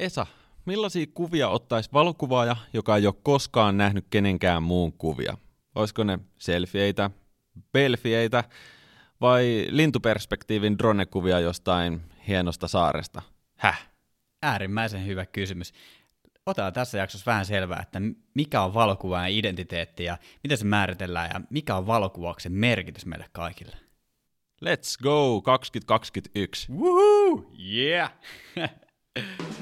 Esa, millaisia kuvia ottaisi valokuvaaja, joka ei ole koskaan nähnyt kenenkään muun kuvia? Olisiko ne selfieitä, belfieitä vai lintuperspektiivin dronekuvia jostain hienosta saaresta? Häh? Äärimmäisen hyvä kysymys. Otetaan tässä jaksossa vähän selvää, että mikä on valokuvaajan identiteetti ja miten se määritellään ja mikä on valokuvauksen merkitys meille kaikille. Let's go 2021! Woohoo! Yeah!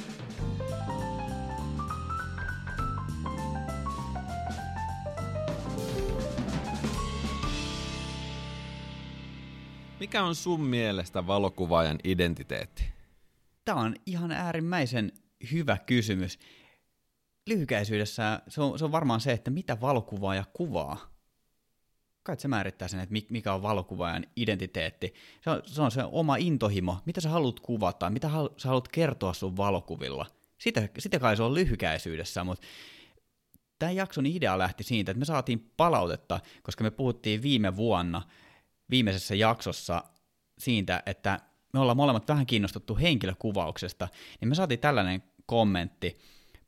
Mikä on sun mielestä valokuvaajan identiteetti? Tämä on ihan äärimmäisen hyvä kysymys. Lyhykäisyydessä se on, se on varmaan se, että mitä valokuvaaja kuvaa. Kai se määrittää sen, että mikä on valokuvaajan identiteetti. Se on, se on se oma intohimo, mitä sä haluat kuvata, mitä hal, sä haluat kertoa sun valokuvilla. Sitä, sitä kai se on lyhykäisyydessä, mutta tämän jakson idea lähti siitä, että me saatiin palautetta, koska me puhuttiin viime vuonna – viimeisessä jaksossa siitä, että me ollaan molemmat vähän kiinnostuttu henkilökuvauksesta, niin me saatiin tällainen kommentti.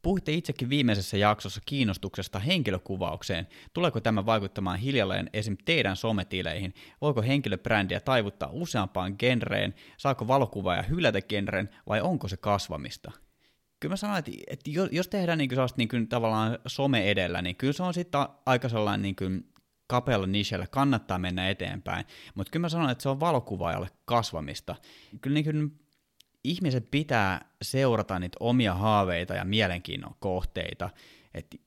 Puhuitte itsekin viimeisessä jaksossa kiinnostuksesta henkilökuvaukseen. Tuleeko tämä vaikuttamaan hiljalleen esim. teidän sometileihin? Voiko henkilöbrändiä taivuttaa useampaan genreen? Saako valokuvaaja hylätä genren vai onko se kasvamista? Kyllä mä sanoin, että, että jos tehdään niin kuin niin kuin tavallaan some edellä, niin kyllä se on sitten aika sellainen niin kuin kapealla nichellä kannattaa mennä eteenpäin, mutta kyllä mä sanon, että se on valokuvaajalle kasvamista. Kyllä niin kuin ihmiset pitää seurata niitä omia haaveita ja mielenkiinnon kohteita. Et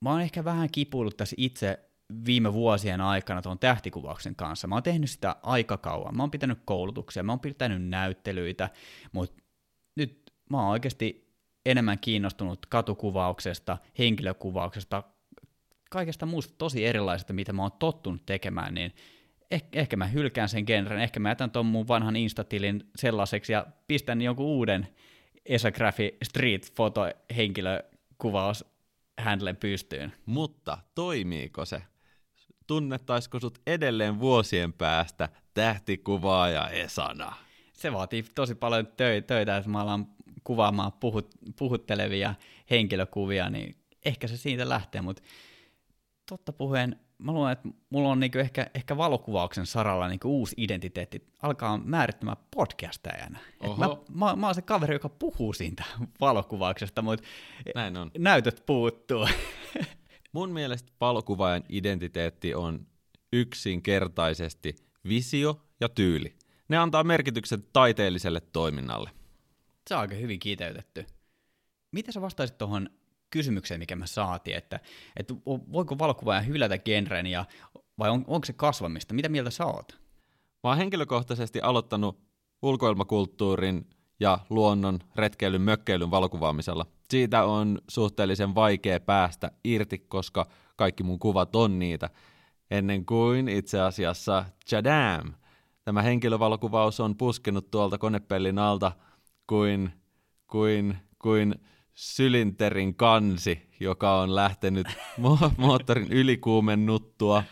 mä oon ehkä vähän kipuillut tässä itse viime vuosien aikana tuon tähtikuvauksen kanssa. Mä oon tehnyt sitä aika kauan. Mä oon pitänyt koulutuksia, mä oon pitänyt näyttelyitä, mutta nyt mä oon oikeasti enemmän kiinnostunut katukuvauksesta, henkilökuvauksesta, kaikesta muusta tosi erilaisesta, mitä mä oon tottunut tekemään, niin eh- ehkä mä hylkään sen genren, ehkä mä jätän ton mun vanhan instatilin sellaiseksi ja pistän jonkun uuden Esagraphi Street Photo henkilökuvaus handlen pystyyn. Mutta toimiiko se? Tunnettaisiko sut edelleen vuosien päästä tähtikuvaaja Esana? Se vaatii tosi paljon töitä, että mä alan kuvaamaan puhut, puhuttelevia henkilökuvia, niin ehkä se siitä lähtee, mutta totta puheen, mä luulen, että mulla on niinku ehkä, ehkä valokuvauksen saralla niinku uusi identiteetti alkaa määrittämään podcastajana. Mä, mä, mä oon se kaveri, joka puhuu siitä valokuvauksesta, mutta Näin on. näytöt puuttuu. Mun mielestä valokuvaajan identiteetti on yksinkertaisesti visio ja tyyli. Ne antaa merkityksen taiteelliselle toiminnalle. Se on aika hyvin kiteytetty. Miten sä vastaisit tuohon kysymykseen, mikä me saatiin, että, että voiko valokuvaaja hylätä genren ja, vai on, onko se kasvamista? Mitä mieltä sä oot? Mä oon henkilökohtaisesti aloittanut ulkoilmakulttuurin ja luonnon retkeilyn, mökkeilyn valokuvaamisella. Siitä on suhteellisen vaikea päästä irti, koska kaikki mun kuvat on niitä. Ennen kuin itse asiassa Chadam, tämä henkilövalokuvaus on puskenut tuolta konepellin alta kuin, kuin, kuin sylinterin kansi, joka on lähtenyt moottorin ylikuumennuttua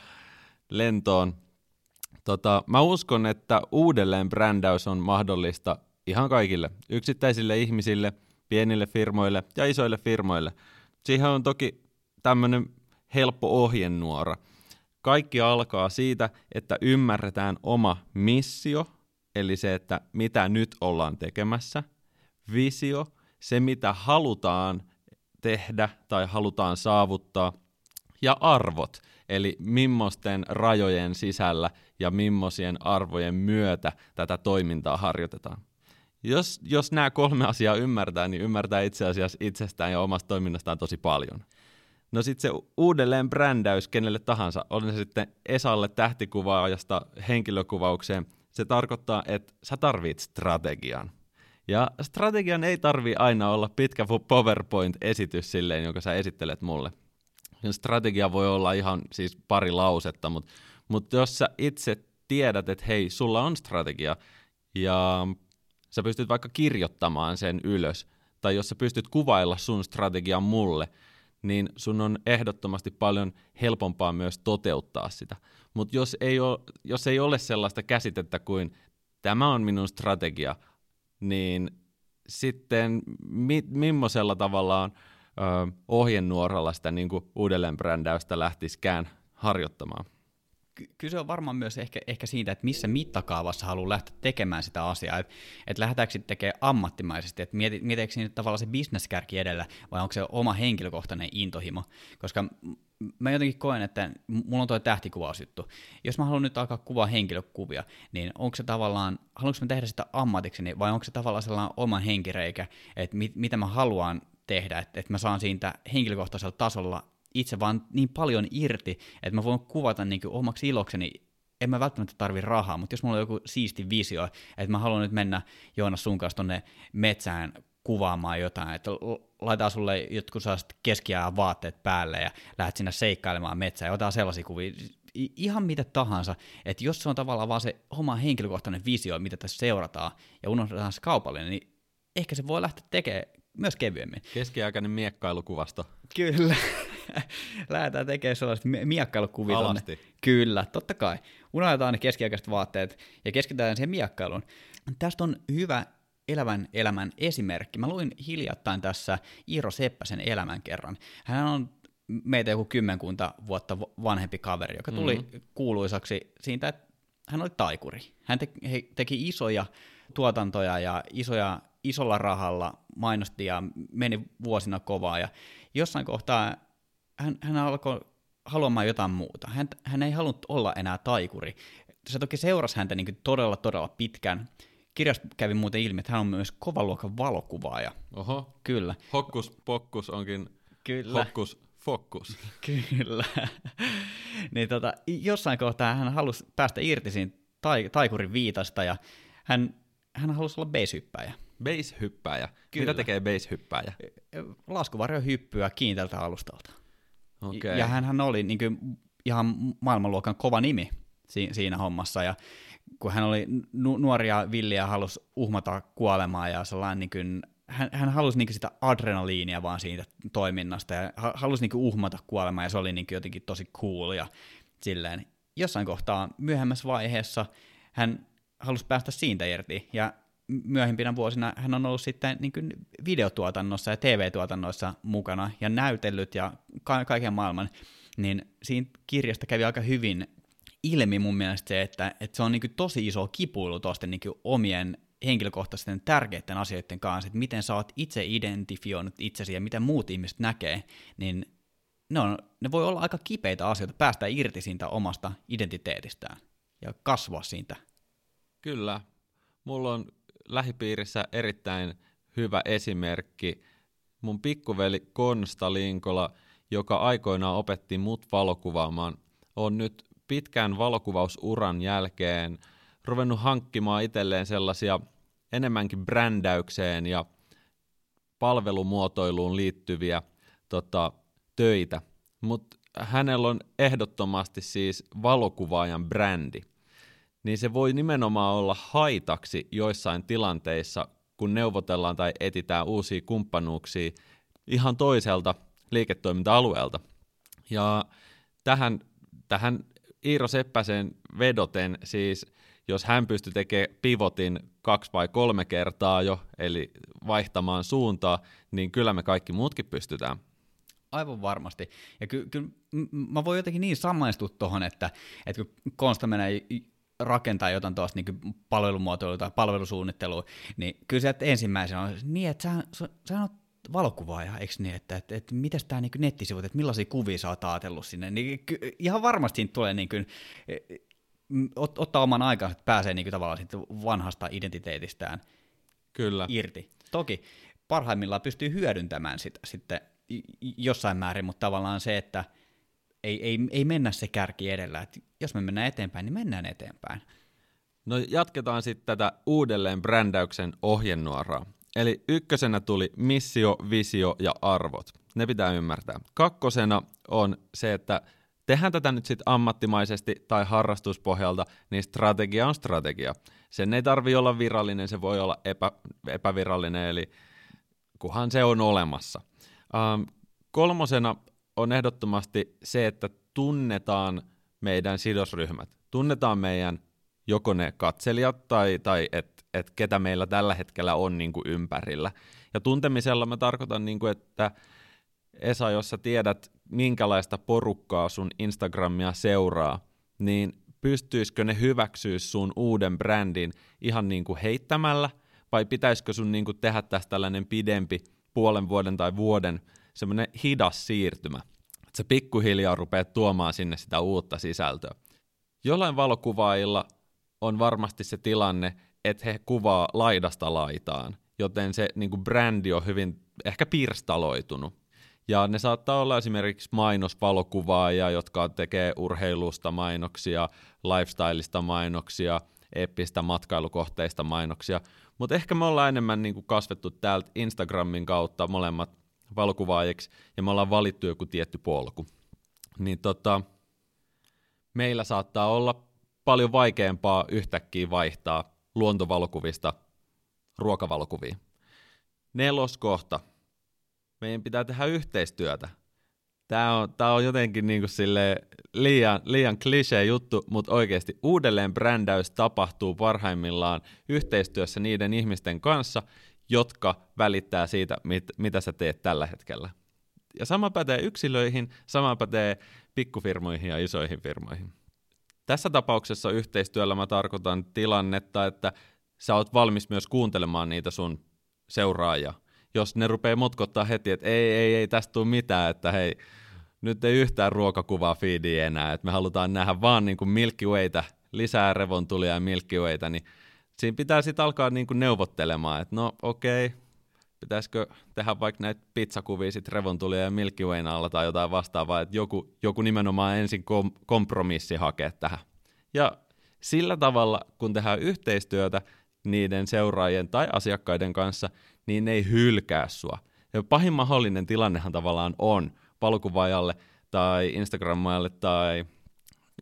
lentoon. Tota, mä uskon, että uudelleen brändäys on mahdollista ihan kaikille, yksittäisille ihmisille, pienille firmoille ja isoille firmoille. Siihen on toki tämmöinen helppo ohjenuora. Kaikki alkaa siitä, että ymmärretään oma missio, eli se, että mitä nyt ollaan tekemässä, visio, se, mitä halutaan tehdä tai halutaan saavuttaa, ja arvot, eli millaisten rajojen sisällä ja millaisien arvojen myötä tätä toimintaa harjoitetaan. Jos, jos nämä kolme asiaa ymmärtää, niin ymmärtää itse asiassa itsestään ja omasta toiminnastaan tosi paljon. No sitten se uudelleen brändäys kenelle tahansa, on se sitten Esalle tähtikuvaajasta henkilökuvaukseen, se tarkoittaa, että sä tarvit strategian. Ja strategian ei tarvi aina olla pitkä PowerPoint-esitys silleen, jonka sä esittelet mulle. Strategia voi olla ihan siis pari lausetta, mutta, mutta jos sä itse tiedät, että hei, sulla on strategia, ja sä pystyt vaikka kirjoittamaan sen ylös, tai jos sä pystyt kuvailla sun strategian mulle, niin sun on ehdottomasti paljon helpompaa myös toteuttaa sitä. Mutta jos, jos ei ole sellaista käsitettä kuin tämä on minun strategia, niin sitten mi, millaisella tavallaan ö, ohjenuoralla sitä niin kuin uudelleenbrändäystä lähtisikään harjoittamaan? ky- kyse on varmaan myös ehkä, ehkä siitä, että missä mittakaavassa haluaa lähteä tekemään sitä asiaa, että et lähdetäänkö sitten tekemään ammattimaisesti, että mieti, mietitkö tavallaan se bisneskärki edellä, vai onko se oma henkilökohtainen intohimo, koska mä jotenkin koen, että mulla on toi tähtikuvausjuttu. Jos mä haluan nyt alkaa kuvaa henkilökuvia, niin onko se tavallaan, haluanko mä tehdä sitä ammatikseni, vai onko se tavallaan sellainen oman henkireikä, että mit, mitä mä haluan tehdä, että, että mä saan siitä henkilökohtaisella tasolla itse vaan niin paljon irti, että mä voin kuvata niin kuin omaksi ilokseni en mä välttämättä tarvi rahaa, mutta jos mulla on joku siisti visio, että mä haluan nyt mennä Joonas sun kanssa tonne metsään kuvaamaan jotain, että laitetaan sulle jotkut sellaiset keskiajan vaatteet päälle ja lähdet sinne seikkailemaan metsään ja otetaan sellaisia kuvia, ihan mitä tahansa, että jos se on tavallaan vaan se oma henkilökohtainen visio, mitä tässä seurataan, ja unohdetaan se kaupallinen, niin ehkä se voi lähteä tekemään myös kevyemmin. Keskiaikainen miekkailukuvasto. Kyllä. Lähdetään tekemään sellaiset miekkailukuvia. Alasti. Kyllä, totta kai. Unohdetaan ne keskiaikaiset vaatteet ja keskitytään siihen miekkailuun. Tästä on hyvä elävän elämän esimerkki. Mä luin hiljattain tässä Iiro Seppäsen elämän kerran. Hän on meitä joku kymmenkunta vuotta vanhempi kaveri, joka tuli mm-hmm. kuuluisaksi siitä, että hän oli taikuri. Hän te- teki isoja tuotantoja ja isoja, isolla rahalla mainosti ja meni vuosina kovaa. Ja jossain kohtaa hän, hän alkoi haluamaan jotain muuta. Hän, hän ei halunnut olla enää taikuri. Se toki seurasi häntä niin todella, todella pitkän. Kirjasta kävi muuten ilmi, että hän on myös kovaluokan valokuvaaja. Oho. Kyllä. Hokkus pokkus onkin Kyllä. hokkus fokkus. Kyllä. niin tota, jossain kohtaa hän halusi päästä irti siinä tai, taikurin viitasta ja hän, hän halusi olla base-hyppäjä. Base-hyppääjä. Mitä tekee base-hyppääjä? Laskuvarjo hyppyä kiinteältä alustalta. Okay. Ja hän oli niin kuin, ihan maailmanluokan kova nimi si- siinä hommassa. Ja kun hän oli nu- nuoria villiä halusi uhmata kuolemaan ja sellainen niin kuin, hän, hän halusi niin sitä adrenaliinia vaan siitä toiminnasta ja halusi niin uhmata kuolemaa ja se oli niin jotenkin tosi cool ja silleen. Jossain kohtaa myöhemmässä vaiheessa hän halusi päästä siitä irti ja myöhempinä vuosina hän on ollut sitten niin kuin videotuotannossa ja TV-tuotannoissa mukana ja näytellyt ja ka- kaiken maailman, niin siinä kirjasta kävi aika hyvin ilmi mun mielestä se, että, että se on niin kuin tosi iso kipuilu tuosta niin omien henkilökohtaisten tärkeiden asioiden kanssa, että miten sä oot itse identifioinut itsesi ja miten muut ihmiset näkee, niin ne, on, ne voi olla aika kipeitä asioita, päästä irti siitä omasta identiteetistään ja kasvaa siitä. Kyllä. Mulla on lähipiirissä erittäin hyvä esimerkki. Mun pikkuveli Konsta Linkola, joka aikoinaan opetti mut valokuvaamaan, on nyt pitkän valokuvausuran jälkeen ruvennut hankkimaan itselleen sellaisia enemmänkin brändäykseen ja palvelumuotoiluun liittyviä tota, töitä. Mutta hänellä on ehdottomasti siis valokuvaajan brändi – niin se voi nimenomaan olla haitaksi joissain tilanteissa, kun neuvotellaan tai etitään uusia kumppanuuksia ihan toiselta liiketoiminta-alueelta. Ja tähän, tähän Iiro Seppäsen vedoten, siis jos hän pystyy tekemään pivotin kaksi vai kolme kertaa jo, eli vaihtamaan suuntaa, niin kyllä me kaikki muutkin pystytään. Aivan varmasti. Ja kyllä ky- mä voin jotenkin niin samaistua tuohon, että, että kun Konsta menee rakentaa jotain tuosta niin palvelumuotoilua tai palvelusuunnittelua, niin kyllä se että ensimmäisenä on niin, että sä, sä oot valokuvaaja, eikö niin, että, että, että miten tämä niin nettisivut, että millaisia kuvia sä oot ajatellut sinne, niin ihan varmasti siitä tulee niin kuin, ot, ottaa oman aikansa, että pääsee niin kuin tavallaan siitä vanhasta identiteetistään Kyllä. irti. Toki parhaimmillaan pystyy hyödyntämään sitä sitten jossain määrin, mutta tavallaan se, että ei, ei, ei mennä se kärki edellä. Et jos me mennään eteenpäin, niin mennään eteenpäin. No jatketaan sitten tätä uudelleen brändäyksen ohjenuoraa. Eli ykkösenä tuli missio, visio ja arvot. Ne pitää ymmärtää. Kakkosena on se, että tehdään tätä nyt sitten ammattimaisesti tai harrastuspohjalta, niin strategia on strategia. Sen ei tarvi olla virallinen, se voi olla epä, epävirallinen, eli kuhan se on olemassa. Ähm, kolmosena on ehdottomasti se, että tunnetaan meidän sidosryhmät. Tunnetaan meidän joko ne katselijat tai, tai että että ketä meillä tällä hetkellä on niin kuin ympärillä. Ja tuntemisella mä tarkoitan, niin kuin, että Esa, jos sä tiedät, minkälaista porukkaa sun Instagramia seuraa, niin pystyisikö ne hyväksyä sun uuden brändin ihan niin kuin heittämällä, vai pitäisikö sun niin kuin tehdä tästä tällainen pidempi puolen vuoden tai vuoden semmoinen hidas siirtymä, että se pikkuhiljaa rupeaa tuomaan sinne sitä uutta sisältöä. Jollain valokuvaajilla on varmasti se tilanne, että he kuvaa laidasta laitaan, joten se niin kuin brändi on hyvin ehkä pirstaloitunut. Ja ne saattaa olla esimerkiksi mainosvalokuvaajia, jotka tekee urheilusta mainoksia, lifestyleista mainoksia, eeppistä matkailukohteista mainoksia, mutta ehkä me ollaan enemmän niin kuin kasvettu täältä Instagramin kautta molemmat valokuvaajiksi, ja me ollaan valittu joku tietty polku. Niin tota, meillä saattaa olla paljon vaikeampaa yhtäkkiä vaihtaa luontovalokuvista ruokavalokuviin. Neloskohta. Meidän pitää tehdä yhteistyötä. Tämä on, tää on jotenkin niinku sille liian, liian klisee juttu, mutta oikeasti uudelleen brändäys tapahtuu parhaimmillaan yhteistyössä niiden ihmisten kanssa, jotka välittää siitä, mit, mitä sä teet tällä hetkellä. Ja sama pätee yksilöihin, sama pätee pikkufirmoihin ja isoihin firmoihin. Tässä tapauksessa yhteistyöllä mä tarkoitan tilannetta, että sä oot valmis myös kuuntelemaan niitä sun seuraajia. Jos ne rupeaa motkottaa heti, että ei, ei, ei tästä tule mitään, että hei, nyt ei yhtään ruokakuvaa feediä enää, että me halutaan nähdä vaan niin kuin Milky Waytä, lisää revontulia ja Milky Waytä, niin siinä pitää sitten alkaa niin kuin neuvottelemaan, että no okei, okay, pitäisikö tehdä vaikka näitä pizzakuvia sitten revontulia ja Milky Wayn alla tai jotain vastaavaa, että joku, joku nimenomaan ensin kom- kompromissi hakee tähän. Ja sillä tavalla, kun tehdään yhteistyötä niiden seuraajien tai asiakkaiden kanssa, niin ne ei hylkää sua. Ja pahin mahdollinen tilannehan tavallaan on valokuvaajalle tai Instagrammajalle tai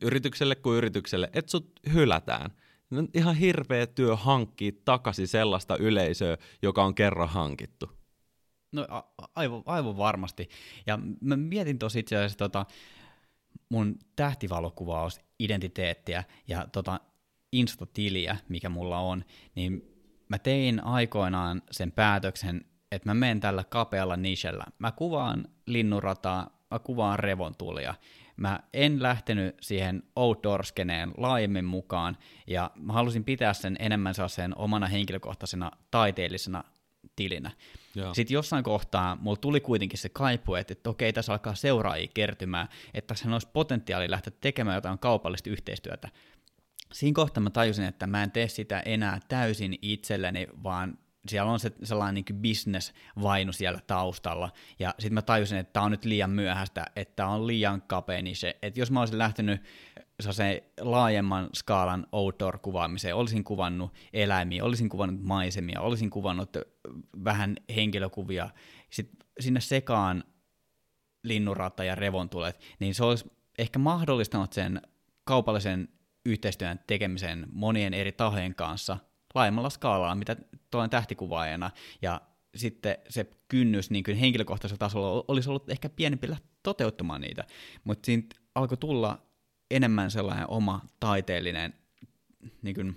yritykselle kuin yritykselle, että sut hylätään – no, ihan hirveä työ hankkia takaisin sellaista yleisöä, joka on kerran hankittu. No a- aivan, aivan varmasti. Ja mä mietin tosi itse asiassa tota, mun tähtivalokuvaus-identiteettiä ja tota Insta-tiliä, mikä mulla on, niin mä tein aikoinaan sen päätöksen, että mä menen tällä kapealla nichellä. Mä kuvaan linnurataa, mä kuvaan revontulia, mä en lähtenyt siihen outdoor-skeneen laajemmin mukaan, ja mä halusin pitää sen enemmän sen omana henkilökohtaisena taiteellisena tilinä. Joo. Sitten jossain kohtaa mulla tuli kuitenkin se kaipu, että, että okei, tässä alkaa seuraajia kertymään, että sen olisi potentiaali lähteä tekemään jotain kaupallista yhteistyötä. Siinä kohtaa mä tajusin, että mä en tee sitä enää täysin itselleni, vaan siellä on se sellainen niin business-vainu siellä taustalla, ja sitten mä tajusin, että tämä on nyt liian myöhäistä, että tämä on liian kapea se, että jos mä olisin lähtenyt se laajemman skaalan outdoor-kuvaamiseen, olisin kuvannut eläimiä, olisin kuvannut maisemia, olisin kuvannut vähän henkilökuvia, sitten sinne sekaan linnunratta ja revontulet, niin se olisi ehkä mahdollistanut sen kaupallisen yhteistyön tekemisen monien eri tahojen kanssa laajemmalla skaalalla, mitä tuolla tähtikuvaajana, ja sitten se kynnys niin kuin henkilökohtaisella tasolla olisi ollut ehkä pienempi toteuttamaan niitä, mutta siinä alkoi tulla enemmän sellainen oma taiteellinen, niin kuin,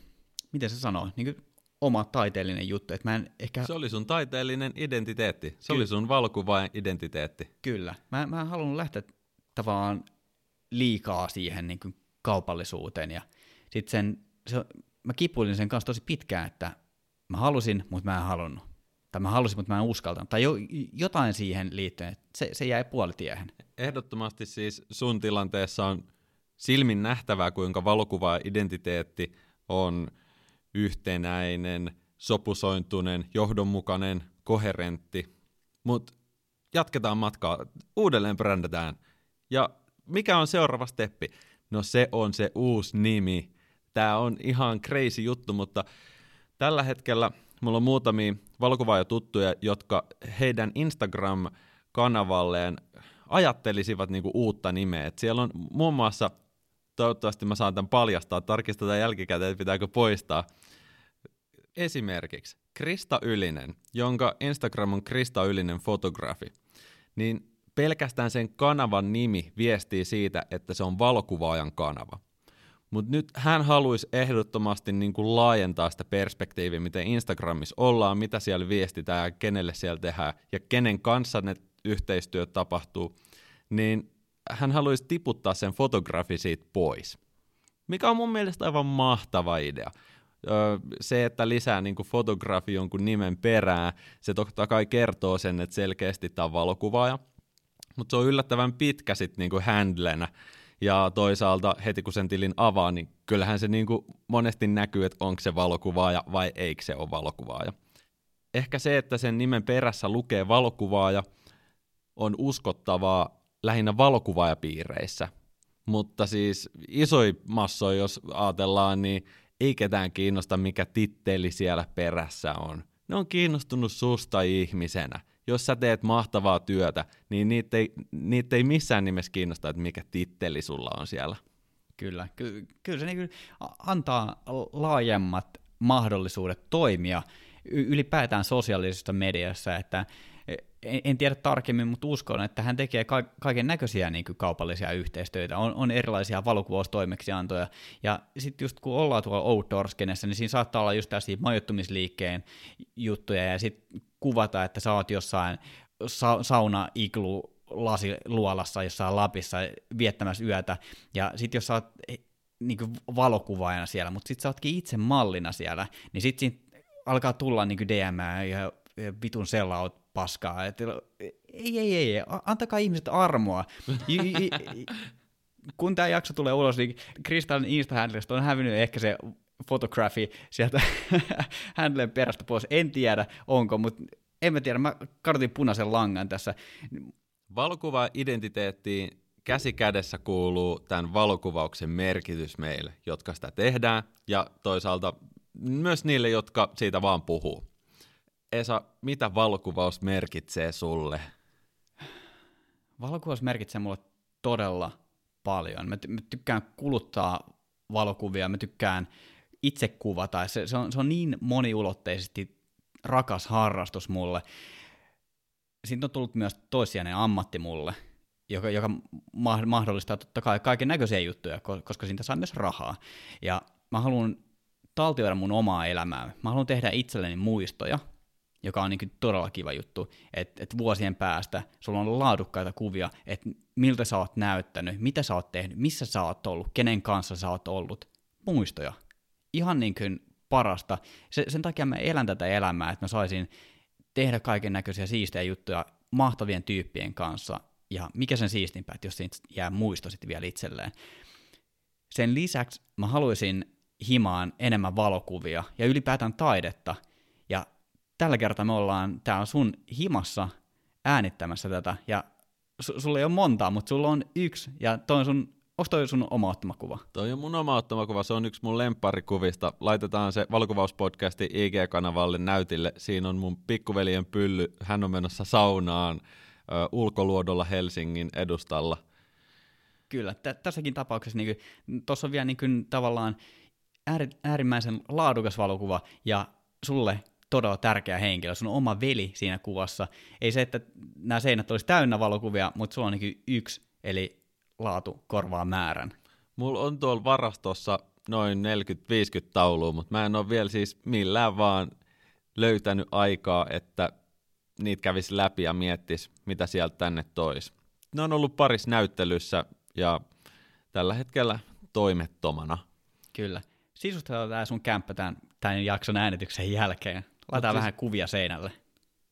miten se sanoo, niin kuin oma taiteellinen juttu. Että mä en ehkä... Se oli sun taiteellinen identiteetti. Se Ky- oli sun valokuvaajan identiteetti. Kyllä. Mä, mä en halunnut lähteä tavallaan liikaa siihen niin kuin kaupallisuuteen. Ja sitten sen, se, mä kipuilin sen kanssa tosi pitkään, että mä halusin, mutta mä en halunnut. Tai mä halusin, mutta mä en uskaltanut. Tai jo, jotain siihen liittyen. Että se, se jäi puolitiehen. Ehdottomasti siis sun tilanteessa on silmin nähtävää, kuinka valokuva identiteetti on yhtenäinen, sopusointunen, johdonmukainen, koherentti. Mutta jatketaan matkaa, uudelleen brändätään. Ja mikä on seuraava steppi? No se on se uusi nimi. Tämä on ihan crazy juttu, mutta tällä hetkellä mulla on muutamia valokuvaajatuttuja, jotka heidän Instagram-kanavalleen ajattelisivat niinku uutta nimeä. Et siellä on muun muassa, toivottavasti mä saan tämän paljastaa, tarkistetaan jälkikäteen, että pitääkö poistaa. Esimerkiksi Krista Ylinen, jonka Instagram on Krista Ylinen fotografi, niin pelkästään sen kanavan nimi viestii siitä, että se on valokuvaajan kanava. Mutta nyt hän haluaisi ehdottomasti niin kuin laajentaa sitä perspektiiviä, miten Instagramissa ollaan, mitä siellä viestitään ja kenelle siellä tehdään ja kenen kanssa ne yhteistyöt tapahtuu, niin hän haluaisi tiputtaa sen fotografi siitä pois. Mikä on mun mielestä aivan mahtava idea. Se, että lisää niin kuin fotografi jonkun nimen perään, se totta kai kertoo sen, että selkeästi tämä on valokuvaaja, mutta se on yllättävän pitkä sitten niin handlenä, ja toisaalta heti kun sen tilin avaa, niin kyllähän se niin kuin monesti näkyy, että onko se valokuvaaja vai eikö se ole valokuvaaja. Ehkä se, että sen nimen perässä lukee valokuvaaja, on uskottavaa lähinnä valokuvaajapiireissä. Mutta siis isoi massoja, jos ajatellaan, niin ei ketään kiinnosta, mikä titteli siellä perässä on. Ne on kiinnostunut susta ihmisenä jos sä teet mahtavaa työtä, niin niitä ei, niitä ei missään nimessä kiinnosta, että mikä titteli sulla on siellä. Kyllä, ky- kyllä se niin antaa laajemmat mahdollisuudet toimia ylipäätään sosiaalisessa mediassa, että en tiedä tarkemmin, mutta uskon, että hän tekee kaiken näköisiä niin kaupallisia yhteistyötä, on, on erilaisia valokuvaustoimeksiantoja, ja sitten just kun ollaan tuolla outdoor niin siinä saattaa olla just tällaisia majoittumisliikkeen juttuja, ja sitten kuvata, että sä oot jossain sa- sauna-iglu lasiluolassa jossain Lapissa viettämässä yötä, ja sitten jos sä oot eh, niin valokuvaajana siellä, mutta sitten sä ootkin itse mallina siellä, niin sitten alkaa tulla niin DM ja, ja vitun sellaut paskaa. Et, ei, ei, ei, antakaa ihmiset armoa. kun tämä jakso tulee ulos, niin Kristalin insta on hävinnyt ehkä se fotografi sieltä handlen perästä pois. En tiedä, onko, mutta en mä tiedä. Mä kadotin punaisen langan tässä. Valokuva-identiteettiin käsi kädessä kuuluu tämän valokuvauksen merkitys meille, jotka sitä tehdään, ja toisaalta myös niille, jotka siitä vaan puhuu. Esa, mitä valokuvaus merkitsee sulle? Valokuvaus merkitsee mulle todella paljon. Mä, ty- mä tykkään kuluttaa valokuvia, mä tykkään itse kuvata. Se, se, on, se on niin moniulotteisesti rakas harrastus mulle. Siitä on tullut myös toissijainen ammatti mulle, joka, joka mahdollistaa totta kai kaiken näköisiä juttuja, koska siitä saa myös rahaa. Ja mä haluan taltioida mun omaa elämää. Mä haluan tehdä itselleni muistoja, joka on niin todella kiva juttu, että et vuosien päästä sulla on laadukkaita kuvia, että miltä sä oot näyttänyt, mitä sä oot tehnyt, missä sä oot ollut, kenen kanssa sä oot ollut, muistoja. Ihan niin kuin parasta. Se, sen takia mä elän tätä elämää, että mä saisin tehdä kaiken näköisiä siistejä juttuja mahtavien tyyppien kanssa, ja mikä sen siistimpää, että jos siitä jää muisto sitten vielä itselleen. Sen lisäksi mä haluaisin himaan enemmän valokuvia ja ylipäätään taidetta, ja tällä kertaa me ollaan, tää on sun himassa äänittämässä tätä, ja su- sulla ei ole montaa, mutta sulla on yksi, ja toi on sun, onko toi sun oma ottama kuva? Toi on mun oma ottama kuva, se on yksi mun lempparikuvista. Laitetaan se valokuvauspodcasti IG-kanavalle näytille. Siinä on mun pikkuveljen pylly, hän on menossa saunaan ö, ulkoluodolla Helsingin edustalla. Kyllä, t- tässäkin tapauksessa niin tuossa on vielä niin kuin, tavallaan äärimmäisen laadukas valokuva, ja sulle todella tärkeä henkilö, sun oma veli siinä kuvassa. Ei se, että nämä seinät olisi täynnä valokuvia, mutta sulla on niin yksi, eli laatu korvaa määrän. Mulla on tuolla varastossa noin 40-50 taulua, mutta mä en ole vielä siis millään vaan löytänyt aikaa, että niitä kävisi läpi ja miettisi, mitä sieltä tänne tois. Ne on ollut paris näyttelyssä ja tällä hetkellä toimettomana. Kyllä. Sisustetaan tämä sun kämppä tämän, tämän jakson äänityksen jälkeen. Laitetaan siis, vähän kuvia seinälle.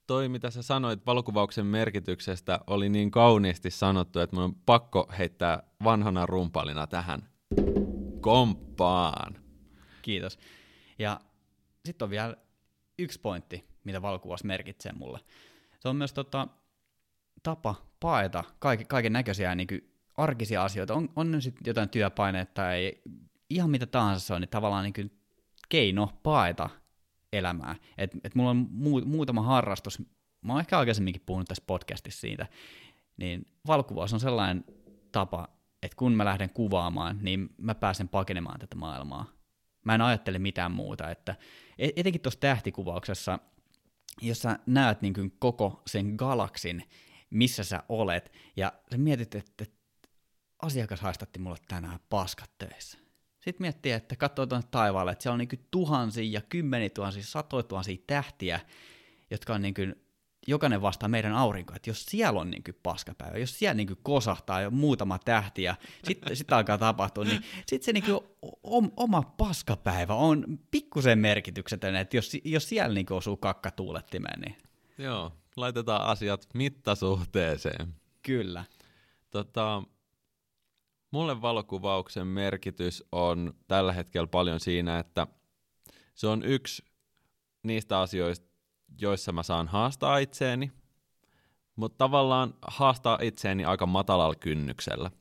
Toi, mitä sä sanoit valokuvauksen merkityksestä, oli niin kauniisti sanottu, että mun on pakko heittää vanhana rumpalina tähän. Komppaan. Kiitos. Ja sitten on vielä yksi pointti, mitä valokuvaus merkitsee mulle. Se on myös tota, tapa paeta kaiken, kaiken näköisiä niin arkisia asioita. On, on sitten jotain työpaineita tai ihan mitä tahansa se on, niin tavallaan niin kuin keino paeta elämää. Et, et mulla on muu, muutama harrastus, mä oon ehkä aikaisemminkin puhunut tässä podcastissa siitä, niin valkuvaus on sellainen tapa, että kun mä lähden kuvaamaan, niin mä pääsen pakenemaan tätä maailmaa. Mä en ajattele mitään muuta, että e-, etenkin tuossa tähtikuvauksessa, jos sä näet niin kuin koko sen galaksin, missä sä olet, ja sä mietit, että asiakas haistatti mulle tänään paskat töissä Sitten miettii, että katsoo tuonne taivaalle, että siellä on niin tuhansia ja kymmeniä tuhansia, satoja tuhansia tähtiä, jotka on niin kuin, jokainen vastaa meidän aurinkoa, että jos siellä on niin kuin paskapäivä, jos siellä niin kuin kosahtaa jo muutama tähti ja sitten sit alkaa tapahtua, niin sitten se niin kuin oma paskapäivä on pikkusen merkityksetön, että jos, jos siellä niin kuin osuu kakkatuulettimeen, niin... Joo, laitetaan asiat mittasuhteeseen. Kyllä. Tota, mulle valokuvauksen merkitys on tällä hetkellä paljon siinä, että se on yksi niistä asioista, joissa mä saan haastaa itseeni, mutta tavallaan haastaa itseeni aika matalalla kynnyksellä.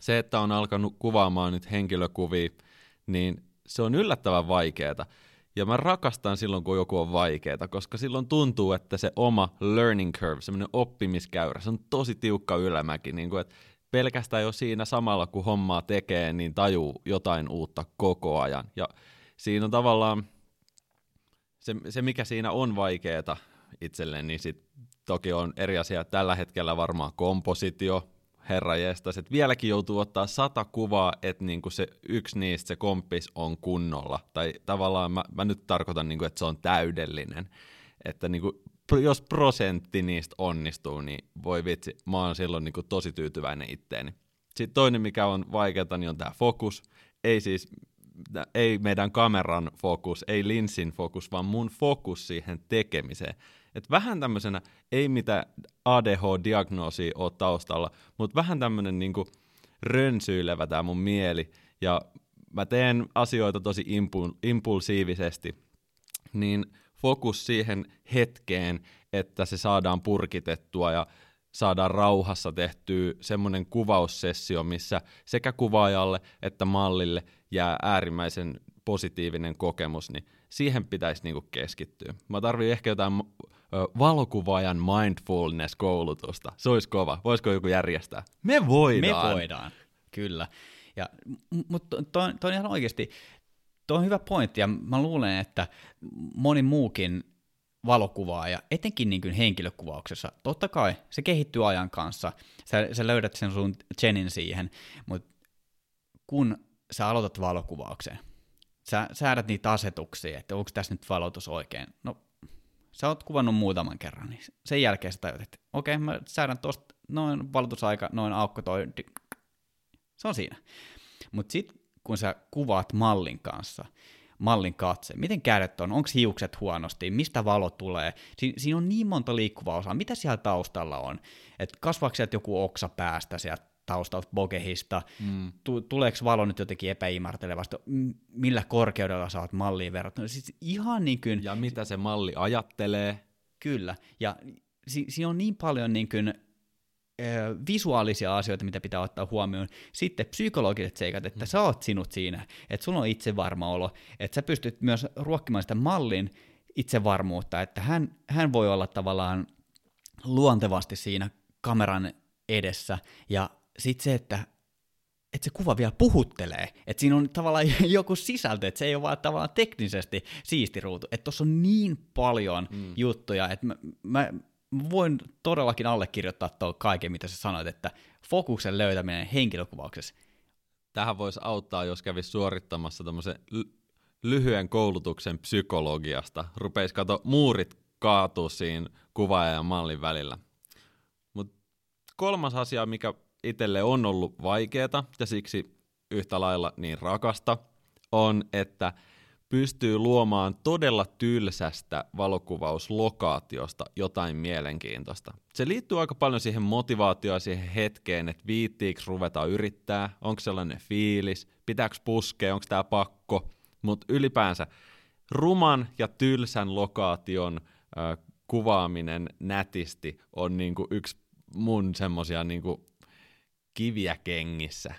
Se, että on alkanut kuvaamaan nyt henkilökuvia, niin se on yllättävän vaikeaa. Ja mä rakastan silloin, kun joku on vaikeaa, koska silloin tuntuu, että se oma learning curve, semmoinen oppimiskäyrä, se on tosi tiukka ylämäki, niin kuin, että pelkästään jo siinä samalla, kun hommaa tekee, niin tajuu jotain uutta koko ajan. Ja siinä on tavallaan se, se mikä siinä on vaikeaa itselleen, niin sit toki on eri asia. Tällä hetkellä varmaan kompositio, herra jestas, että vieläkin joutuu ottaa sata kuvaa, että niinku se yksi niistä, se komppis on kunnolla. Tai tavallaan mä, mä nyt tarkoitan, niinku, että se on täydellinen. Että niinku, jos prosentti niistä onnistuu, niin voi vitsi, mä oon silloin niinku tosi tyytyväinen itteeni. Sitten toinen, mikä on vaikeaa, niin on tämä fokus. Ei siis ei meidän kameran fokus, ei linssin fokus, vaan mun fokus siihen tekemiseen. Et vähän tämmöisenä, ei mitä ADH-diagnoosia ole taustalla, mutta vähän tämmöinen niinku rönsyilevä tämä mun mieli, ja mä teen asioita tosi impul- impulsiivisesti, niin fokus siihen hetkeen, että se saadaan purkitettua ja saadaan rauhassa tehtyä semmoinen kuvaussessio, missä sekä kuvaajalle että mallille jää äärimmäisen positiivinen kokemus, niin siihen pitäisi niinku keskittyä. Mä tarvii ehkä jotain valokuvaajan mindfulness-koulutusta. Se olisi kova. Voisiko joku järjestää? Me voidaan. Me voidaan, kyllä. Ja, mutta toi, toi on ihan oikeasti, toi on hyvä pointti, ja mä luulen, että moni muukin valokuvaaja, etenkin niin kuin henkilökuvauksessa, totta kai se kehittyy ajan kanssa, sä, sä löydät sen sun chenin siihen, mutta kun sä aloitat valokuvauksen, sä säädät niitä asetuksia, että onko tässä nyt valotus oikein, no sä oot kuvannut muutaman kerran, niin sen jälkeen sä tajut, että okei, okay, mä säädän tosta noin valotusaika, noin aukko toi, se on siinä. Mutta sitten kun sä kuvaat mallin kanssa, mallin katse, miten kädet on, onko hiukset huonosti, mistä valo tulee, si- siinä on niin monta liikkuvaa osaa, mitä siellä taustalla on, että kasvaako sieltä joku oksa päästä sieltä taustalta bokehista, mm. tu- tuleeko valo nyt jotenkin epäimartelevasti, millä korkeudella saat malliin verrattuna, siis ihan niin kuin... Ja mitä se malli ajattelee. Kyllä, ja si- siinä on niin paljon niin kuin visuaalisia asioita, mitä pitää ottaa huomioon. Sitten psykologiset seikat, että mm. sä oot sinut siinä, että sulla on itsevarma olo, että sä pystyt myös ruokkimaan sitä mallin itsevarmuutta, että hän, hän voi olla tavallaan luontevasti siinä kameran edessä, ja sitten se, että että se kuva vielä puhuttelee, että siinä on tavallaan joku sisältö, että se ei ole vaan tavallaan teknisesti siisti ruutu, että tuossa on niin paljon mm. juttuja, että mä, mä, voin todellakin allekirjoittaa tuon kaiken, mitä sä sanoit, että fokuksen löytäminen henkilökuvauksessa. Tähän voisi auttaa, jos kävisi suorittamassa tämmöisen lyhyen koulutuksen psykologiasta. Rupeisi kato muurit kaatuu siinä kuvaajan ja mallin välillä. Mut kolmas asia, mikä itselle on ollut vaikeaa ja siksi yhtä lailla niin rakasta, on, että – pystyy luomaan todella tylsästä valokuvauslokaatiosta jotain mielenkiintoista. Se liittyy aika paljon siihen motivaatioon siihen hetkeen, että viittiiks ruveta yrittää, onko sellainen fiilis, pitääkö puskea, onko tämä pakko, mutta ylipäänsä ruman ja tylsän lokaation äh, kuvaaminen nätisti on niinku yksi mun semmosia niinku kiviä kengissä.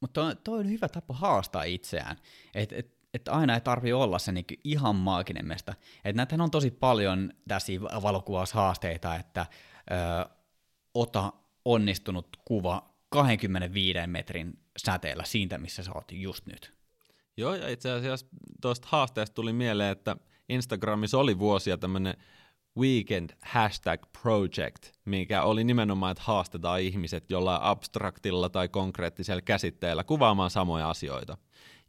Mutta toi, toi on hyvä tapa haastaa itseään. Et, et että aina ei tarvi olla se niin ihan maaginen mesta. Että näitähän on tosi paljon tässä valokuvaushaasteita, että ö, ota onnistunut kuva 25 metrin säteellä siitä, missä sä oot just nyt. Joo, ja itse asiassa tuosta haasteesta tuli mieleen, että Instagramissa oli vuosia tämmöinen Weekend Hashtag Project, mikä oli nimenomaan, että haastetaan ihmiset jollain abstraktilla tai konkreettisella käsitteellä kuvaamaan samoja asioita.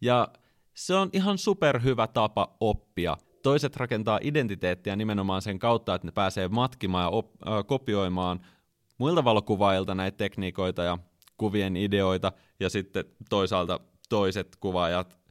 Ja se on ihan superhyvä tapa oppia. Toiset rakentaa identiteettiä nimenomaan sen kautta, että ne pääsee matkimaan ja op- äh, kopioimaan muilta valokuvaajilta näitä tekniikoita ja kuvien ideoita, ja sitten toisaalta toiset kuvaajat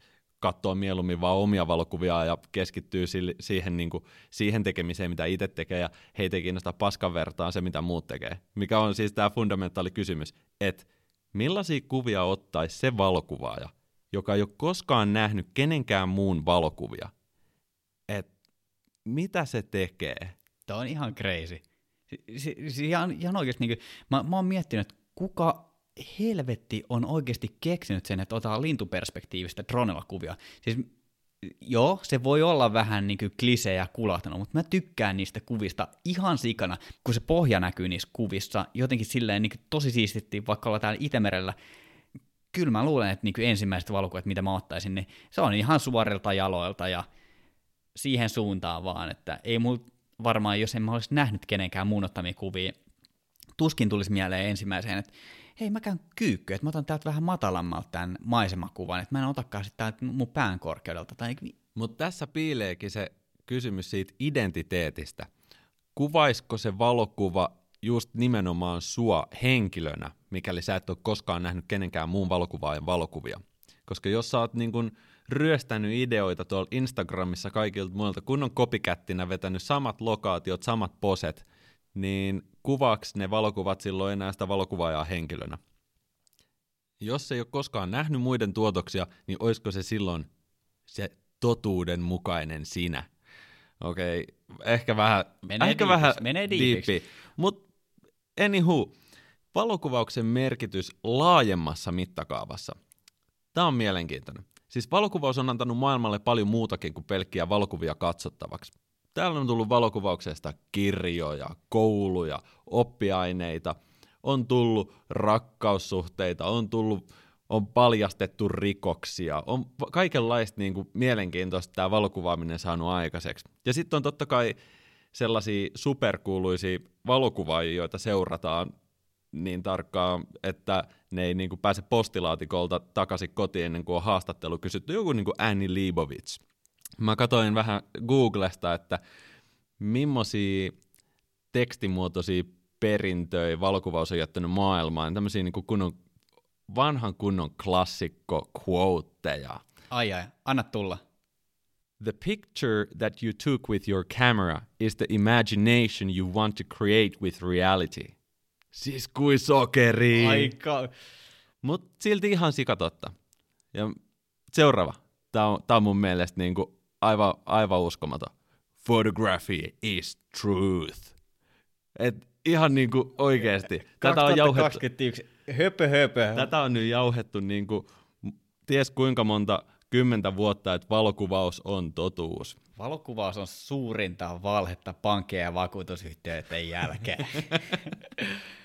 katsoo mieluummin vaan omia valokuvia ja keskittyy siihen, niin kuin, siihen tekemiseen, mitä itse tekee, ja heitä ei kiinnosta paskan vertaan se, mitä muut tekee. Mikä on siis tämä fundamentaali kysymys, että millaisia kuvia ottaisi se valokuvaaja, joka ei ole koskaan nähnyt kenenkään muun valokuvia, että mitä se tekee? Tämä on ihan crazy. Si- si- ihan, ihan oikeasti, niin kuin, mä, mä oon miettinyt, että kuka helvetti on oikeasti keksinyt sen, että otetaan lintuperspektiivistä dronella kuvia. Siis joo, se voi olla vähän niin kuin klisee ja kulahtanut, mutta mä tykkään niistä kuvista ihan sikana, kun se pohja näkyy niissä kuvissa, jotenkin silleen niin tosi siistitti, vaikka ollaan täällä Itämerellä, kyllä mä luulen, että niin kuin ensimmäiset valokuvat, mitä mä ottaisin, niin se on ihan suorilta jaloilta ja siihen suuntaan vaan, että ei mulla varmaan, jos en mä olisi nähnyt kenenkään muun ottamia kuvia, tuskin tulisi mieleen ensimmäiseen, että hei mä käyn kyykkyä, että mä otan täältä vähän matalammalta tämän maisemakuvan, että mä en otakaan täältä mun pään korkeudelta. Tai... Mutta tässä piileekin se kysymys siitä identiteetistä. Kuvaisiko se valokuva just nimenomaan sua henkilönä, mikäli sä et ole koskaan nähnyt kenenkään muun valokuvaajan valokuvia. Koska jos sä oot niin kun ryöstänyt ideoita tuolla Instagramissa kaikilta muilta, kun on kopikättinä vetänyt samat lokaatiot, samat poset, niin kuvaaks ne valokuvat silloin enää sitä valokuvaajaa henkilönä? Jos ei ole koskaan nähnyt muiden tuotoksia, niin olisiko se silloin se totuuden mukainen sinä? Okei, okay, ehkä vähän, menee ehkä diipiksi, vähän menee diipiksi. Mutta anywho, valokuvauksen merkitys laajemmassa mittakaavassa. Tämä on mielenkiintoinen. Siis valokuvaus on antanut maailmalle paljon muutakin kuin pelkkiä valokuvia katsottavaksi. Täällä on tullut valokuvauksesta kirjoja, kouluja, oppiaineita, on tullut rakkaussuhteita, on tullut on paljastettu rikoksia, on kaikenlaista niin kuin, mielenkiintoista tämä valokuvaaminen saanut aikaiseksi. Ja sitten on totta kai sellaisia superkuuluisia valokuvaajia, joita seurataan niin tarkkaan, että ne ei niin kuin, pääse postilaatikolta takaisin kotiin ennen kuin on haastattelu kysytty. Joku niin kuin Annie Leibovitz. Mä katsoin vähän Googlesta, että millaisia tekstimuotoisia perintöjä valokuvaus on jättänyt maailmaan, tämmöisiä niin kunnon, vanhan kunnon klassikko quoteja. Ai ai, anna tulla. The picture that you took with your camera is the imagination you want to create with reality. Siis kuin sokeri. Aika. Mut silti ihan sikatotta. Ja seuraava. Tää on, tää on mun mielestä niinku aivan, aivan uskomaton. Photography is truth. Et ihan niinku oikeesti. Tätä on jauhettu. Höpö, höpö. Tätä on nyt jauhettu niinku, ties kuinka monta kymmentä vuotta, että valokuvaus on totuus. Valokuvaus on suurinta valhetta pankkeja ja vakuutusyhtiöiden jälkeen.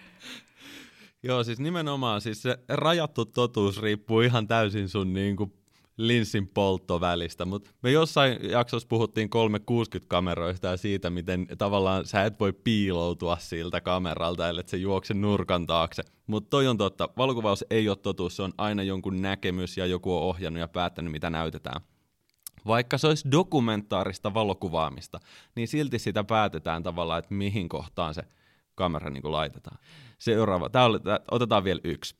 Joo, siis nimenomaan siis se rajattu totuus riippuu ihan täysin sun niinku linssin polttovälistä, mutta me jossain jaksossa puhuttiin 360-kameroista ja siitä, miten tavallaan sä et voi piiloutua siltä kameralta, ellei se juokse nurkan taakse. Mutta toi on totta, valokuvaus ei ole totuus, se on aina jonkun näkemys ja joku on ohjannut ja päättänyt, mitä näytetään. Vaikka se olisi dokumentaarista valokuvaamista, niin silti sitä päätetään tavallaan, että mihin kohtaan se kamera niin laitetaan. Seuraava, tää oli, tää, otetaan vielä yksi.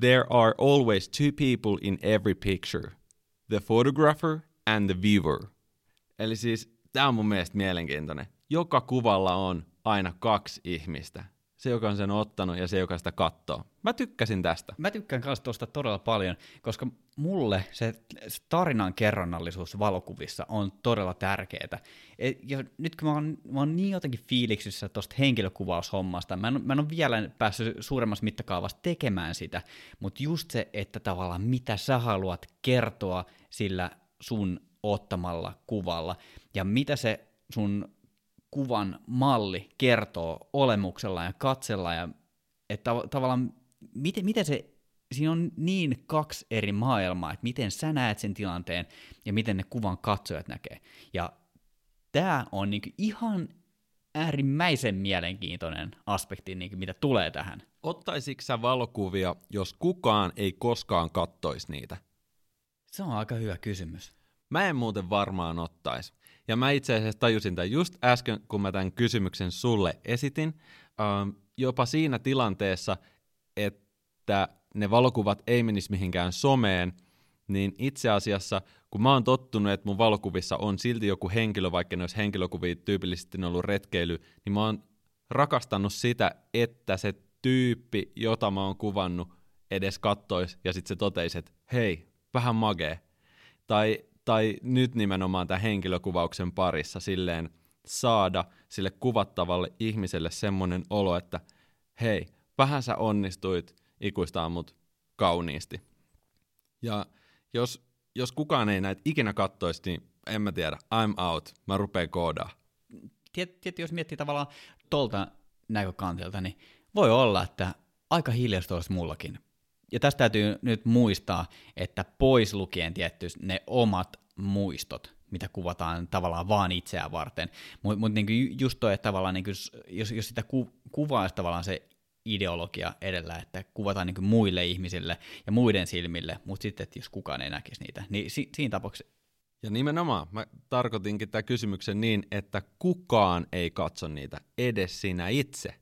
There are always two people in every picture, the photographer and the viewer. Eli siis tämä on mun mielestä mielenkiintoinen. Joka kuvalla on aina kaksi ihmistä. Se, joka on sen ottanut ja se, joka sitä katsoo. Mä tykkäsin tästä. Mä tykkään myös tuosta todella paljon, koska mulle se, se tarinan kerronnallisuus valokuvissa on todella tärkeää. Ja nyt kun mä oon, mä oon niin jotenkin fiiliksissä tuosta henkilökuvaushommasta, mä en, mä en ole vielä päässyt suuremmassa mittakaavassa tekemään sitä, mutta just se, että tavallaan mitä sä haluat kertoa sillä sun ottamalla kuvalla, ja mitä se sun kuvan malli kertoo olemuksella ja katsella, ja että tavallaan miten, miten se, siinä on niin kaksi eri maailmaa, että miten sä näet sen tilanteen ja miten ne kuvan katsojat näkee. Ja tämä on niinku ihan äärimmäisen mielenkiintoinen aspekti, niin mitä tulee tähän. Ottaisitko sä valokuvia, jos kukaan ei koskaan kattoisi niitä? Se on aika hyvä kysymys. Mä en muuten varmaan ottaisi. Ja mä itse asiassa tajusin tämän just äsken, kun mä tämän kysymyksen sulle esitin, ähm, jopa siinä tilanteessa, että ne valokuvat ei menisi mihinkään someen, niin itse asiassa, kun mä oon tottunut, että mun valokuvissa on silti joku henkilö, vaikka ne olisi henkilökuvia tyypillisesti ollut retkeily, niin mä oon rakastanut sitä, että se tyyppi, jota mä oon kuvannut, edes kattois ja sitten se toteisi, että hei, vähän magee. Tai, tai nyt nimenomaan tämän henkilökuvauksen parissa silleen saada sille kuvattavalle ihmiselle semmoinen olo, että hei, vähän sä onnistuit ikuistaa mut kauniisti. Ja jos, jos kukaan ei näitä ikinä kattoisi, niin en mä tiedä, I'm out, mä rupeen koodaa. Tietysti jos miettii tavallaan tuolta näkökantilta, niin voi olla, että aika hiljasta olisi mullakin. Ja tästä täytyy nyt muistaa, että pois lukien tietty ne omat muistot, mitä kuvataan tavallaan vaan itseään varten. Mutta mut niinku just toi, että tavallaan niinku, jos, jos sitä ku, kuvaa tavallaan se ideologia edellä, että kuvataan niinku muille ihmisille ja muiden silmille, mutta sitten, että jos kukaan ei näkisi niitä, niin si, siinä tapauksessa ja nimenomaan, mä tarkoitinkin tämän kysymyksen niin, että kukaan ei katso niitä, edes sinä itse.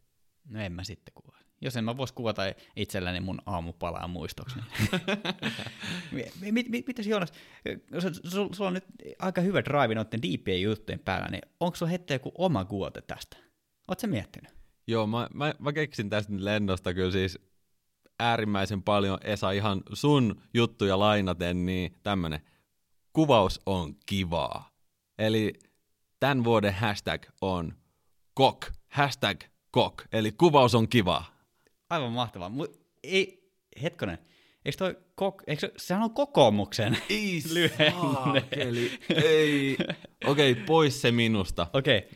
No en mä sitten kuvaa. Jos en mä vois kuvata itselläni mun aamupalaa muistoksi. Mit, mit, mitäs Joonas, sulla sul on nyt aika hyvä drive noiden diipien juttujen päällä, niin onko sulla hetki joku oma kuote tästä? Oletko sä miettinyt? Joo, mä, mä, mä keksin tästä nyt lennosta kyllä siis äärimmäisen paljon, Esa, ihan sun juttuja lainaten, niin tämmönen kuvaus on kivaa. Eli tämän vuoden hashtag on kok, hashtag kok, eli kuvaus on kiva. Aivan mahtavaa. Mut ei, hetkonen, eikö toi kok, eikö, sehän on kokoomuksen ei, lyhenne. Eli ei. Okei, okay, pois se minusta. Okei. Okay.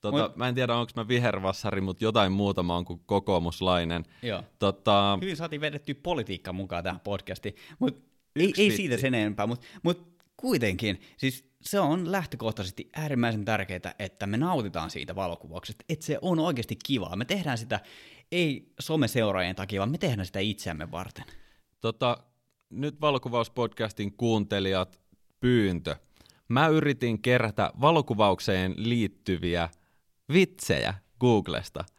Tota, Mut, mä en tiedä, onko mä vihervassari, mutta jotain muuta mä oon kuin kokoomuslainen. Joo. Tota, Hyvin saatiin vedettyä politiikka mukaan tähän podcastiin, mutta ei, ei siitä sen enempää, mutta mut kuitenkin, siis se on lähtökohtaisesti äärimmäisen tärkeää, että me nautitaan siitä valokuvauksesta, että se on oikeasti kivaa. Me tehdään sitä ei someseuraajien takia, vaan me tehdään sitä itseämme varten. Tota, nyt valokuvauspodcastin kuuntelijat, pyyntö. Mä yritin kerätä valokuvaukseen liittyviä vitsejä Googlesta –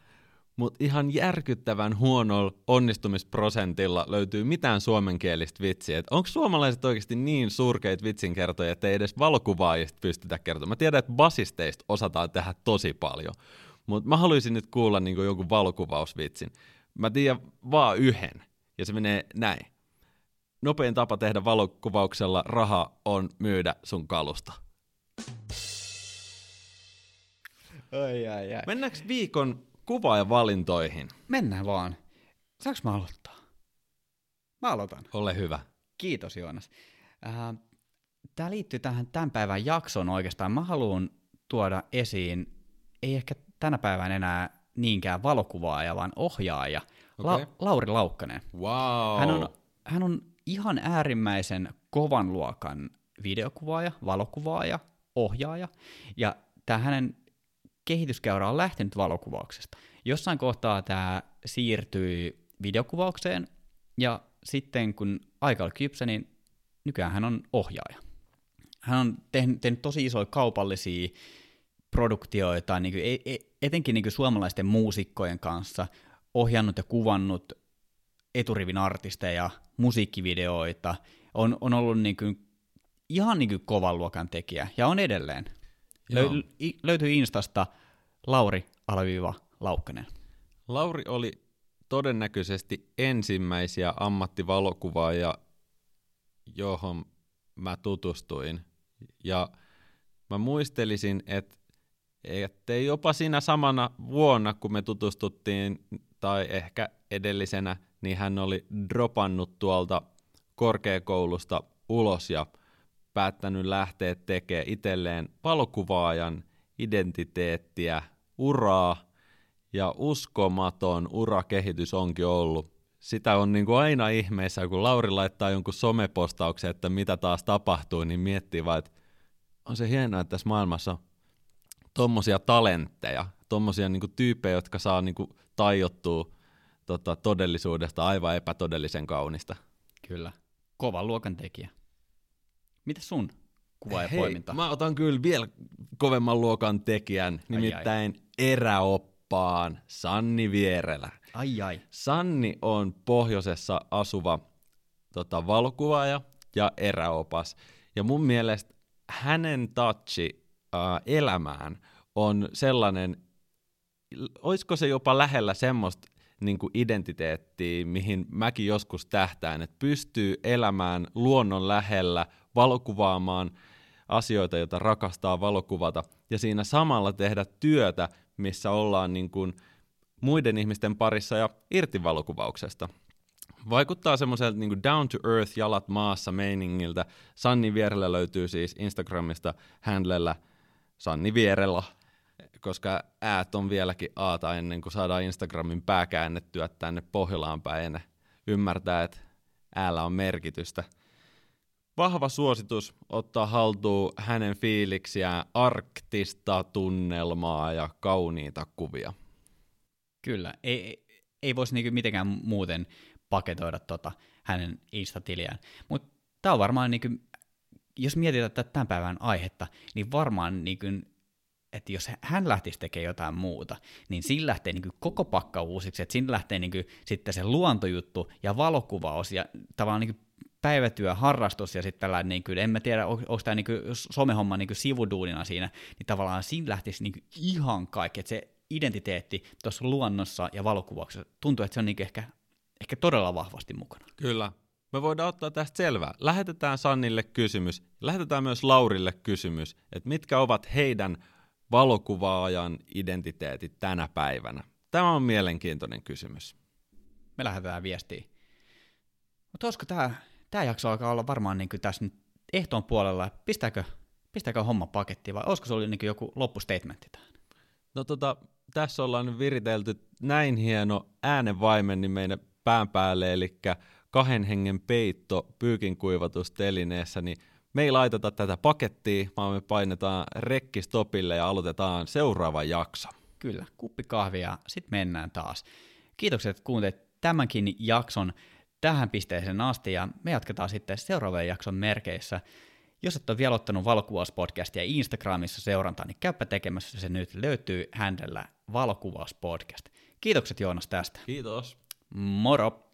mutta ihan järkyttävän huonolla onnistumisprosentilla löytyy mitään suomenkielistä vitsiä. Onko suomalaiset oikeasti niin surkeita vitsinkertoja, että ei edes valokuvaajista pystytä kertomaan? Mä tiedän, että basisteista osataan tehdä tosi paljon, mutta mä haluaisin nyt kuulla niin jonkun valokuvausvitsin. Mä tiedän vaan yhden, ja se menee näin. Nopein tapa tehdä valokuvauksella raha on myydä sun kalusta. Ai, ai, ai. Mennäänkö viikon valintoihin. Mennään vaan. Saanko mä aloittaa? Mä aloitan. Ole hyvä. Kiitos Joonas. Äh, Tämä liittyy tähän tämän päivän jaksoon oikeastaan. Mä haluan tuoda esiin, ei ehkä tänä päivänä enää niinkään valokuvaaja, vaan ohjaaja, okay. La- Lauri Laukkanen. Wow. Hän on, hän on ihan äärimmäisen kovan luokan videokuvaaja, valokuvaaja, ohjaaja, ja tämä hänen kehityskäyrä on lähtenyt valokuvauksesta. Jossain kohtaa tämä siirtyi videokuvaukseen, ja sitten kun aika oli kypsä, niin nykyään hän on ohjaaja. Hän on tehnyt, tehnyt tosi isoja kaupallisia produktioita, niin kuin, e, e, etenkin niin kuin suomalaisten muusikkojen kanssa, ohjannut ja kuvannut eturivin artisteja, musiikkivideoita, on, on ollut niin kuin, ihan niin kuin kovan luokan tekijä, ja on edelleen. Löy- löytyy Instasta Lauri Alviiva Laukkanen. Lauri oli todennäköisesti ensimmäisiä ammattivalokuvaajia, johon mä tutustuin. Ja mä muistelisin, että ettei jopa siinä samana vuonna, kun me tutustuttiin, tai ehkä edellisenä, niin hän oli dropannut tuolta korkeakoulusta ulos ja päättänyt lähteä tekemään itselleen valokuvaajan identiteettiä, uraa, ja uskomaton urakehitys onkin ollut. Sitä on niin kuin aina ihmeessä, kun Lauri laittaa jonkun somepostauksen, että mitä taas tapahtuu, niin miettii vaan, että on se hienoa, että tässä maailmassa tommosia talentteja, tommosia niinku tyyppejä, jotka saa niinku tajottua tota, todellisuudesta aivan epätodellisen kaunista. Kyllä. Kova luokan tekijä. Mitä sun kuva ja Hei, poiminta? mä otan kyllä vielä kovemman luokan tekijän, nimittäin eräoppaan Sanni Vierelä. Ai ai. Sanni on pohjoisessa asuva tota, valokuvaaja ja eräopas. Ja mun mielestä hänen touchi äh, elämään on sellainen, olisiko se jopa lähellä semmoista niin identiteettiä, mihin mäkin joskus tähtään, että pystyy elämään luonnon lähellä, valokuvaamaan asioita, joita rakastaa valokuvata, ja siinä samalla tehdä työtä, missä ollaan niin kuin muiden ihmisten parissa ja irti valokuvauksesta. Vaikuttaa semmoiselta niin down to earth, jalat maassa meiningiltä. Sanni Vierellä löytyy siis Instagramista handlella Sanni Vierellä, koska äät on vieläkin aata ennen kuin saadaan Instagramin pää käännettyä tänne Pohjolaan päin ja ymmärtää, että äällä on merkitystä. Vahva suositus ottaa haltuun hänen fiiliksiään arktista tunnelmaa ja kauniita kuvia. Kyllä. Ei, ei, voisi niinku mitenkään muuten paketoida tota hänen Insta-tiliään. Mutta tämä on varmaan, niinku, jos mietitään tämän päivän aihetta, niin varmaan niinku, että jos hän lähtisi tekemään jotain muuta, niin siinä lähtee niin koko pakka uusiksi, että siinä lähtee niin sitten se luontojuttu ja valokuvaus ja tavallaan niin päivätyö, harrastus ja sitten tällainen, niin kuin, en mä tiedä, onko tämä niin somehomma niin sivuduunina siinä, niin tavallaan siinä lähtisi niin ihan kaikki, että se identiteetti tuossa luonnossa ja valokuvauksessa tuntuu, että se on niin ehkä, ehkä todella vahvasti mukana. Kyllä. Me voidaan ottaa tästä selvää. Lähetetään Sannille kysymys, lähetetään myös Laurille kysymys, että mitkä ovat heidän valokuvaajan identiteetit tänä päivänä? Tämä on mielenkiintoinen kysymys. Me lähdetään viestiin. Mutta olisiko tämä, tämä jakso alkaa olla varmaan niin kuin tässä nyt ehtoon puolella, pistääkö, pistääkö homma pakettiin vai olisiko se oli niin joku loppustatementti tähän? No tota, tässä ollaan nyt viritelty näin hieno äänenvaimen niin meidän pään päälle, eli kahden hengen peitto pyykinkuivatustelineessä, niin me ei laiteta tätä pakettia, vaan me painetaan rekkistopille ja aloitetaan seuraava jakso. Kyllä, kuppi kahvia, sitten mennään taas. Kiitokset, että kuuntelit tämänkin jakson tähän pisteeseen asti, ja me jatketaan sitten seuraavan jakson merkeissä. Jos et ole vielä ottanut valokuvauspodcastia Instagramissa seurantaa, niin käypä tekemässä se nyt. Löytyy händellä valokuvauspodcast. Kiitokset Joonas tästä. Kiitos. Moro!